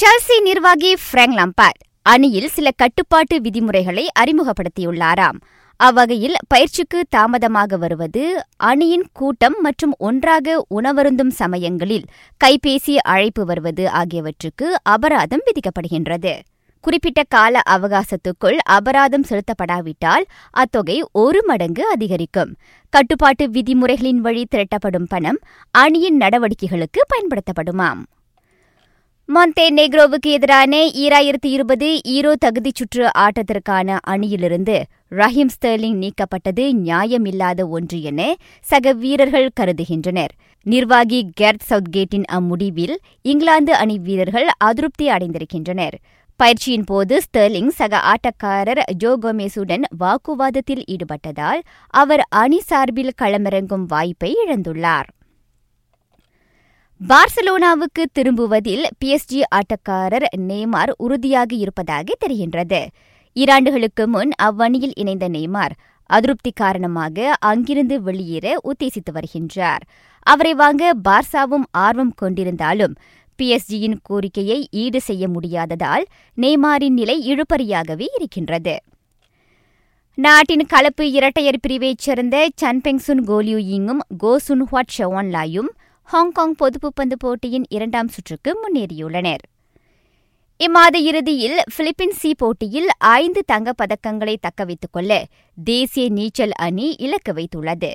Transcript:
Chelsea நிர்வாகி prank லம்பார்ட் அணியில் சில கட்டுப்பாட்டு விதிமுறைகளை அறிமுகப்படுத்தியுள்ளாராம். அவ்வகையில் பயிற்சிக்கு தாமதமாக வருவது அணியின் கூட்டம் மற்றும் ஒன்றாக உணவருந்தும் சமயங்களில் கைபேசி அழைப்பு வருவது ஆகியவற்றுக்கு அபராதம் விதிக்கப்படுகின்றது. குறிப்பிட்ட கால அவகாசத்துக்குள் அபராதம் செலுத்தப்படாவிட்டால் அத்தொகை ஒரு மடங்கு அதிகரிக்கும். கட்டுப்பாட்டு விதிமுறைகளின் வழி திரட்டப்படும் பணம் அணியின் நடவடிக்கைகளுக்கு பயன்படுத்தப்படுமாம். மொந்தே நெக்ரோவுக்கு எதிரான ஈராயிரத்தி இருபது ஈரோ தகுதிச் சுற்று ஆட்டத்திற்கான அணியிலிருந்து ரஹீம் ஸ்டெர்லிங் நீக்கப்பட்டது நியாயமில்லாத ஒன்று என சக வீரர்கள் கருதுகின்றனர். நிர்வாகி கெர்த் சவுத்கேட்டின் அம்முடிவில் இங்கிலாந்து அணி வீரர்கள் அதிருப்தி அடைந்திருக்கின்றனர். பயிற்சியின் போது ஸ்டெர்லிங் சக ஆட்டக்காரர் ஜோ கோமேசுடன் வாக்குவாதத்தில் ஈடுபட்டதால் அவர் அணி சார்பில் களமிறங்கும் வாய்ப்பை இழந்துள்ளார். பார்சலோனாவுக்கு திரும்புவதில் பிஎஸ்ஜி ஆட்டக்காரர் நேமார் உறுதியாக இருப்பதாக தெரிகின்றது. ஈராண்டுகளுக்கு முன் அவ்வணியில் இணைந்த நேமார் அதிருப்தி காரணமாக அங்கிருந்து வெளியேற உத்தேசித்து வருகின்றார். அவரை வாங்க பார்சாவும் ஆர்வம் கொண்டிருந்தாலும் பிஎஸ்ஜியின் கோரிக்கையை ஈடு செய்ய முடியாததால் நெய்மாரின் நிலை இழுபறியாகவே இருக்கின்றது. நாட்டின் கலப்பு இரட்டையர் பிரிவைச் சேர்ந்த சன்பெங்சுன் கோலியூயிங்கும் கோசுன் ஹுவாட் ஷவான் லாயும் ஹாங்காங் பொதுப்புப்பந்து போட்டியின் இரண்டாம் சுற்றுக்கு முன்னேறியுள்ளனர். இம்மாத இறுதியில் பிலிப்பின் சி போட்டியில் ஐந்து தங்கப்பதக்கங்களை தக்கவைத்துக் கொள்ள தேசிய நீச்சல் அணி இலக்கு வைத்துள்ளது.